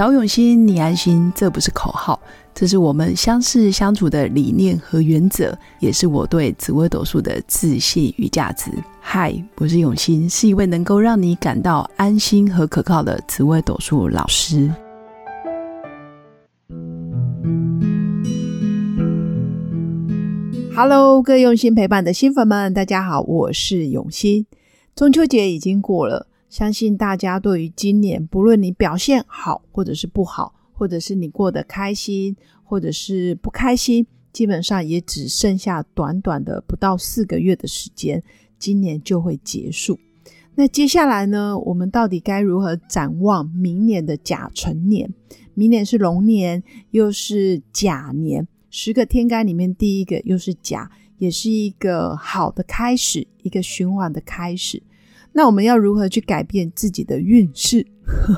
找永新，你安心，这不是口号，这是我们相识相处的理念和原则，也是我对紫微斗数的自信与价值。嗨，我是永新，是一位能够让你感到安心和可靠的紫微斗数老师。Hello，各位用心陪伴的新粉们，大家好，我是永新。中秋节已经过了。相信大家对于今年，不论你表现好或者是不好，或者是你过得开心或者是不开心，基本上也只剩下短短的不到四个月的时间，今年就会结束。那接下来呢，我们到底该如何展望明年的甲辰年？明年是龙年，又是甲年，十个天干里面第一个又是甲，也是一个好的开始，一个循环的开始。那我们要如何去改变自己的运势？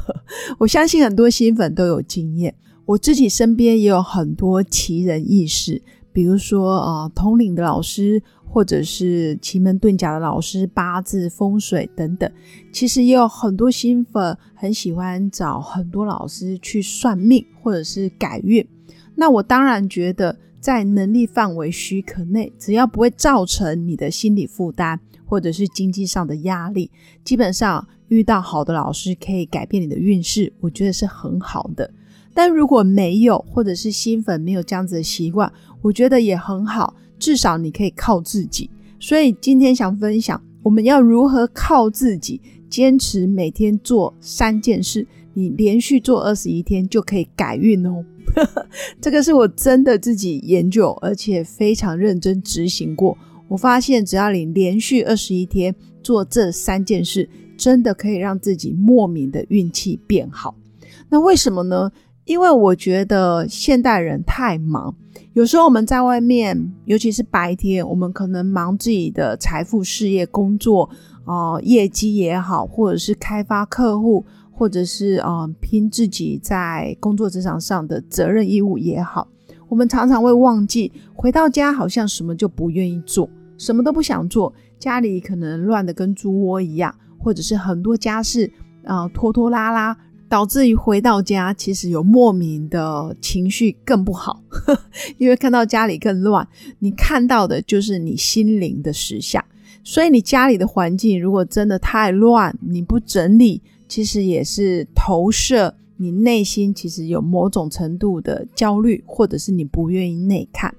我相信很多新粉都有经验，我自己身边也有很多奇人异事，比如说啊，通灵的老师，或者是奇门遁甲的老师、八字风水等等。其实也有很多新粉很喜欢找很多老师去算命，或者是改运。那我当然觉得，在能力范围许可内，只要不会造成你的心理负担。或者是经济上的压力，基本上遇到好的老师可以改变你的运势，我觉得是很好的。但如果没有，或者是新粉没有这样子的习惯，我觉得也很好，至少你可以靠自己。所以今天想分享，我们要如何靠自己，坚持每天做三件事，你连续做二十一天就可以改运哦。这个是我真的自己研究，而且非常认真执行过。我发现，只要你连续二十一天做这三件事，真的可以让自己莫名的运气变好。那为什么呢？因为我觉得现代人太忙，有时候我们在外面，尤其是白天，我们可能忙自己的财富、事业、工作啊，业绩也好，或者是开发客户，或者是嗯拼自己在工作职场上的责任义务也好，我们常常会忘记回到家，好像什么就不愿意做。什么都不想做，家里可能乱的跟猪窝一样，或者是很多家事啊拖拖拉拉，导致于回到家其实有莫名的情绪更不好，因为看到家里更乱，你看到的就是你心灵的实相。所以你家里的环境如果真的太乱，你不整理，其实也是投射你内心其实有某种程度的焦虑，或者是你不愿意内看。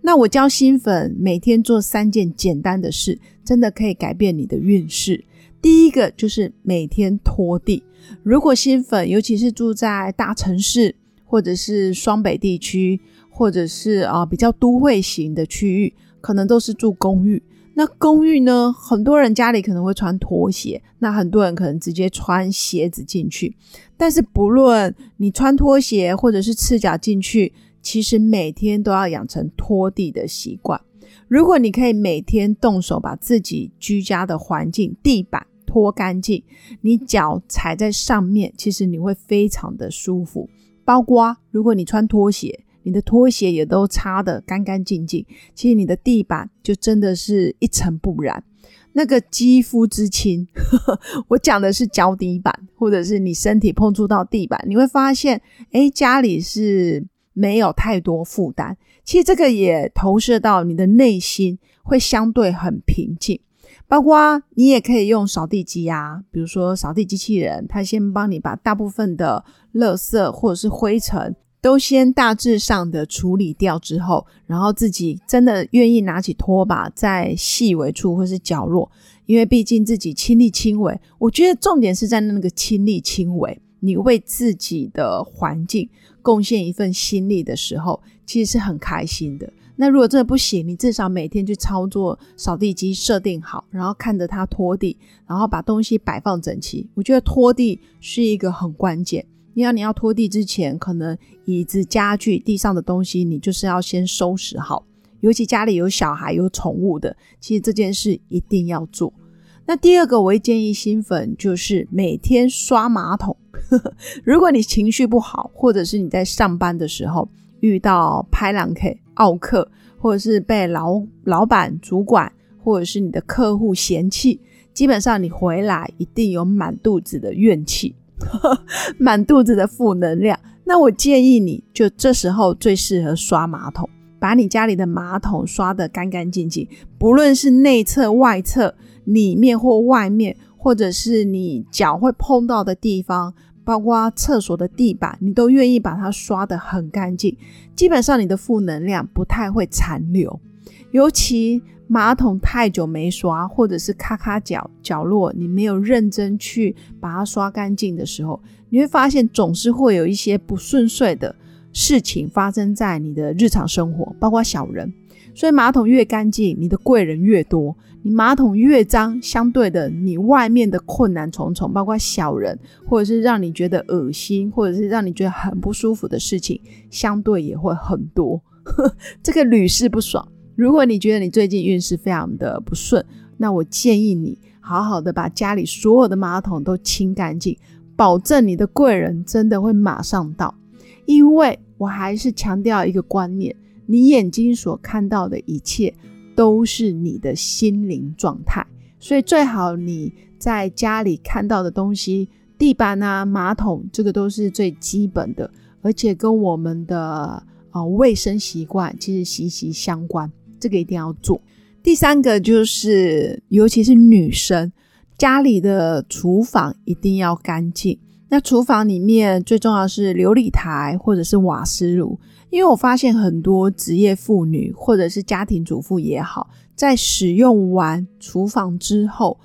那我教新粉每天做三件简单的事，真的可以改变你的运势。第一个就是每天拖地。如果新粉尤其是住在大城市，或者是双北地区，或者是啊比较都会型的区域，可能都是住公寓。那公寓呢，很多人家里可能会穿拖鞋，那很多人可能直接穿鞋子进去。但是不论你穿拖鞋或者是赤脚进去。其实每天都要养成拖地的习惯。如果你可以每天动手把自己居家的环境地板拖干净，你脚踩在上面，其实你会非常的舒服。包括如果你穿拖鞋，你的拖鞋也都擦得干干净净，其实你的地板就真的是一尘不染。那个肌肤之亲，我讲的是脚底板，或者是你身体碰触到地板，你会发现，哎，家里是。没有太多负担，其实这个也投射到你的内心，会相对很平静。包括你也可以用扫地机啊，比如说扫地机器人，它先帮你把大部分的垃圾或者是灰尘都先大致上的处理掉之后，然后自己真的愿意拿起拖把在细微处或是角落，因为毕竟自己亲力亲为。我觉得重点是在那个亲力亲为，你为自己的环境。贡献一份心力的时候，其实是很开心的。那如果真的不行，你至少每天去操作扫地机设定好，然后看着它拖地，然后把东西摆放整齐。我觉得拖地是一个很关键。你要你要拖地之前，可能椅子、家具、地上的东西，你就是要先收拾好。尤其家里有小孩、有宠物的，其实这件事一定要做。那第二个，我会建议新粉就是每天刷马桶。如果你情绪不好，或者是你在上班的时候遇到拍狼 K 奥克，或者是被老老板、主管，或者是你的客户嫌弃，基本上你回来一定有满肚子的怨气。满肚子的负能量。那我建议你就这时候最适合刷马桶，把你家里的马桶刷得干干净净，不论是内侧、外侧、里面或外面，或者是你脚会碰到的地方，包括厕所的地板，你都愿意把它刷得很干净。基本上你的负能量不太会残留，尤其。马桶太久没刷，或者是咔咔角角落，你没有认真去把它刷干净的时候，你会发现总是会有一些不顺遂的事情发生在你的日常生活，包括小人。所以马桶越干净，你的贵人越多；你马桶越脏，相对的，你外面的困难重重，包括小人，或者是让你觉得恶心，或者是让你觉得很不舒服的事情，相对也会很多。这个屡试不爽。如果你觉得你最近运势非常的不顺，那我建议你好好的把家里所有的马桶都清干净，保证你的贵人真的会马上到。因为我还是强调一个观念：你眼睛所看到的一切都是你的心灵状态，所以最好你在家里看到的东西，地板啊、马桶，这个都是最基本的，而且跟我们的啊卫生习惯其实息息相关。这个一定要做。第三个就是，尤其是女生，家里的厨房一定要干净。那厨房里面最重要是琉璃台或者是瓦斯炉，因为我发现很多职业妇女或者是家庭主妇也好，在使用完厨房之后。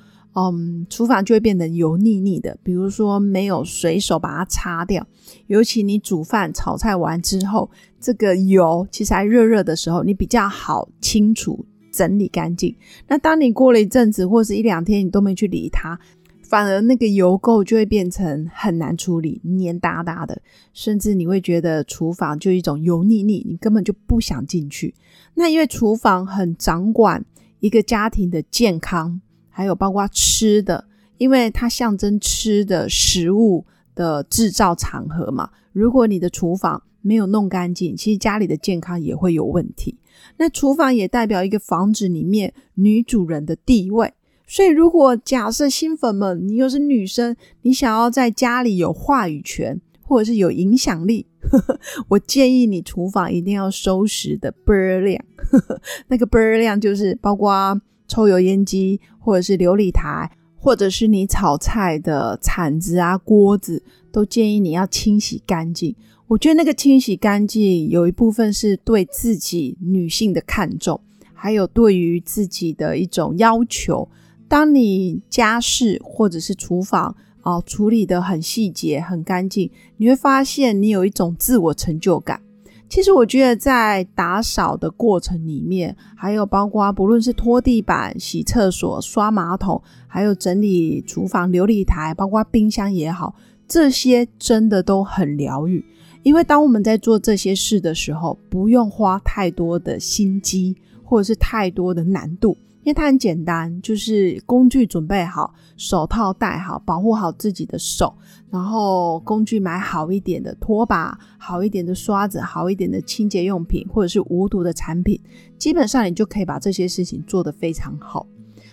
嗯，厨房就会变得油腻腻的。比如说，没有随手把它擦掉，尤其你煮饭、炒菜完之后，这个油其实还热热的时候，你比较好清除、整理干净。那当你过了一阵子或是一两天，你都没去理它，反而那个油垢就会变成很难处理、黏哒哒的，甚至你会觉得厨房就一种油腻腻，你根本就不想进去。那因为厨房很掌管一个家庭的健康。还有包括吃的，因为它象征吃的食物的制造场合嘛。如果你的厨房没有弄干净，其实家里的健康也会有问题。那厨房也代表一个房子里面女主人的地位。所以，如果假设新粉们你又是女生，你想要在家里有话语权或者是有影响力，我建议你厨房一定要收拾的倍儿亮。那个倍儿亮就是包括。抽油烟机，或者是琉璃台，或者是你炒菜的铲子啊、锅子，都建议你要清洗干净。我觉得那个清洗干净，有一部分是对自己女性的看重，还有对于自己的一种要求。当你家事或者是厨房啊处理的很细节、很干净，你会发现你有一种自我成就感。其实我觉得，在打扫的过程里面，还有包括不论是拖地板、洗厕所、刷马桶，还有整理厨房琉璃台，包括冰箱也好，这些真的都很疗愈。因为当我们在做这些事的时候，不用花太多的心机，或者是太多的难度。因为它很简单，就是工具准备好，手套戴好，保护好自己的手，然后工具买好一点的拖把，好一点的刷子，好一点的清洁用品，或者是无毒的产品，基本上你就可以把这些事情做得非常好。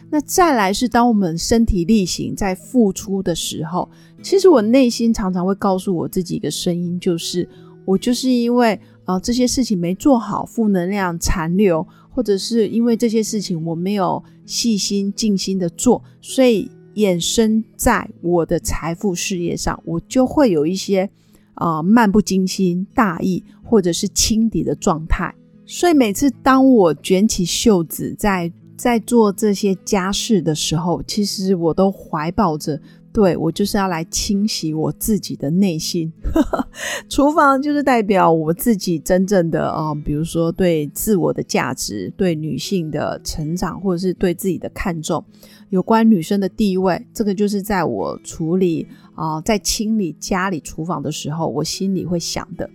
那再来是当我们身体力行在付出的时候，其实我内心常常会告诉我自己一个声音，就是我就是因为啊这些事情没做好，负能量残留。或者是因为这些事情我没有细心尽心的做，所以衍生在我的财富事业上，我就会有一些啊漫不经心、大意或者是轻敌的状态。所以每次当我卷起袖子在在做这些家事的时候，其实我都怀抱着。对我就是要来清洗我自己的内心，厨房就是代表我自己真正的啊，比如说对自我的价值、对女性的成长，或者是对自己的看重，有关女生的地位，这个就是在我处理啊，在清理家里厨房的时候，我心里会想的。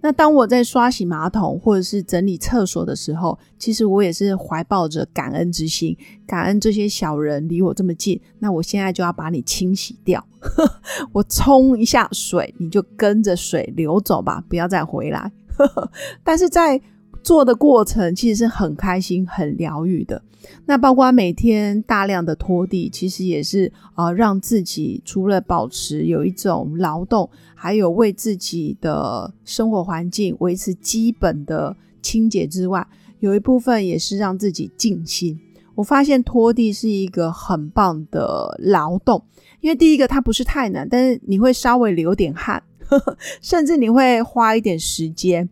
那当我在刷洗马桶或者是整理厕所的时候，其实我也是怀抱着感恩之心，感恩这些小人离我这么近。那我现在就要把你清洗掉，我冲一下水，你就跟着水流走吧，不要再回来。但是在做的过程其实是很开心、很疗愈的。那包括每天大量的拖地，其实也是啊，让自己除了保持有一种劳动，还有为自己的生活环境维持基本的清洁之外，有一部分也是让自己静心。我发现拖地是一个很棒的劳动，因为第一个它不是太难，但是你会稍微流点汗，甚至你会花一点时间。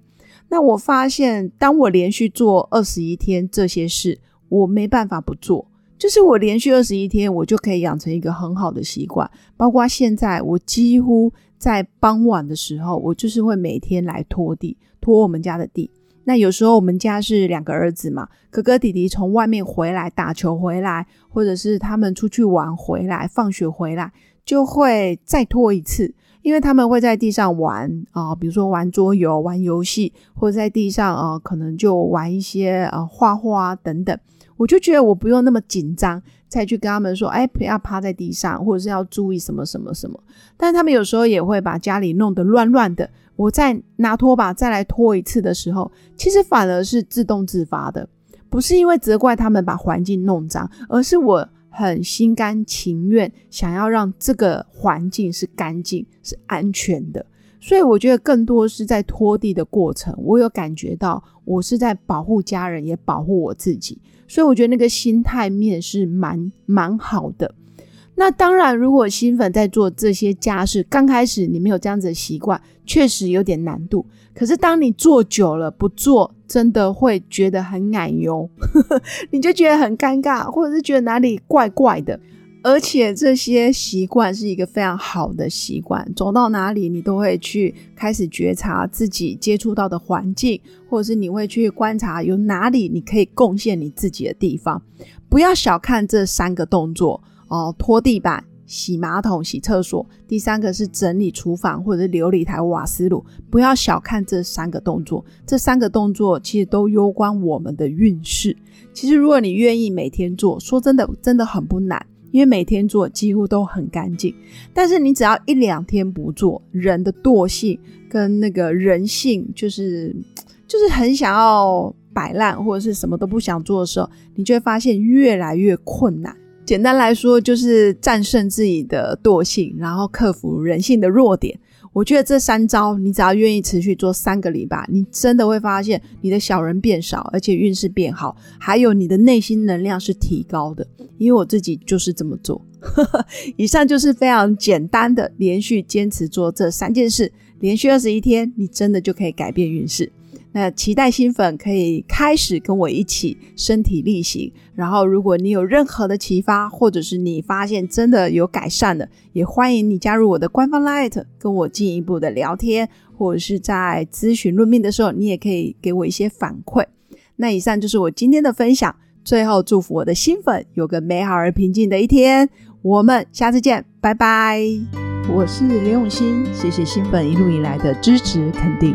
那我发现，当我连续做二十一天这些事。我没办法不做，就是我连续二十一天，我就可以养成一个很好的习惯。包括现在，我几乎在傍晚的时候，我就是会每天来拖地，拖我们家的地。那有时候我们家是两个儿子嘛，哥哥弟弟从外面回来打球回来，或者是他们出去玩回来，放学回来就会再拖一次。因为他们会在地上玩啊，比如说玩桌游、玩游戏，或者在地上啊，可能就玩一些呃画画等等。我就觉得我不用那么紧张，再去跟他们说，哎，不要趴在地上，或者是要注意什么什么什么。但他们有时候也会把家里弄得乱乱的。我再拿拖把再来拖一次的时候，其实反而是自动自发的，不是因为责怪他们把环境弄脏，而是我。很心甘情愿想要让这个环境是干净、是安全的，所以我觉得更多是在拖地的过程，我有感觉到我是在保护家人，也保护我自己，所以我觉得那个心态面是蛮蛮好的。那当然，如果新粉在做这些家事，刚开始你没有这样子的习惯，确实有点难度。可是当你做久了，不做真的会觉得很奶油，你就觉得很尴尬，或者是觉得哪里怪怪的。而且这些习惯是一个非常好的习惯，走到哪里你都会去开始觉察自己接触到的环境，或者是你会去观察有哪里你可以贡献你自己的地方。不要小看这三个动作。哦，拖地板、洗马桶、洗厕所，第三个是整理厨房或者是琉璃台、瓦斯炉。不要小看这三个动作，这三个动作其实都攸关我们的运势。其实如果你愿意每天做，说真的，真的很不难，因为每天做几乎都很干净。但是你只要一两天不做，人的惰性跟那个人性，就是就是很想要摆烂或者是什么都不想做的时候，你就会发现越来越困难。简单来说，就是战胜自己的惰性，然后克服人性的弱点。我觉得这三招，你只要愿意持续做三个礼拜，你真的会发现你的小人变少，而且运势变好，还有你的内心能量是提高的。因为我自己就是这么做。以上就是非常简单的，连续坚持做这三件事，连续二十一天，你真的就可以改变运势。那期待新粉可以开始跟我一起身体力行，然后如果你有任何的启发，或者是你发现真的有改善的，也欢迎你加入我的官方 Light，跟我进一步的聊天，或者是在咨询论命的时候，你也可以给我一些反馈。那以上就是我今天的分享，最后祝福我的新粉有个美好而平静的一天，我们下次见，拜拜。我是刘永新，谢谢新粉一路以来的支持肯定。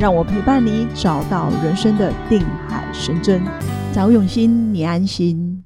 让我陪伴你，找到人生的定海神针。找永新，你安心。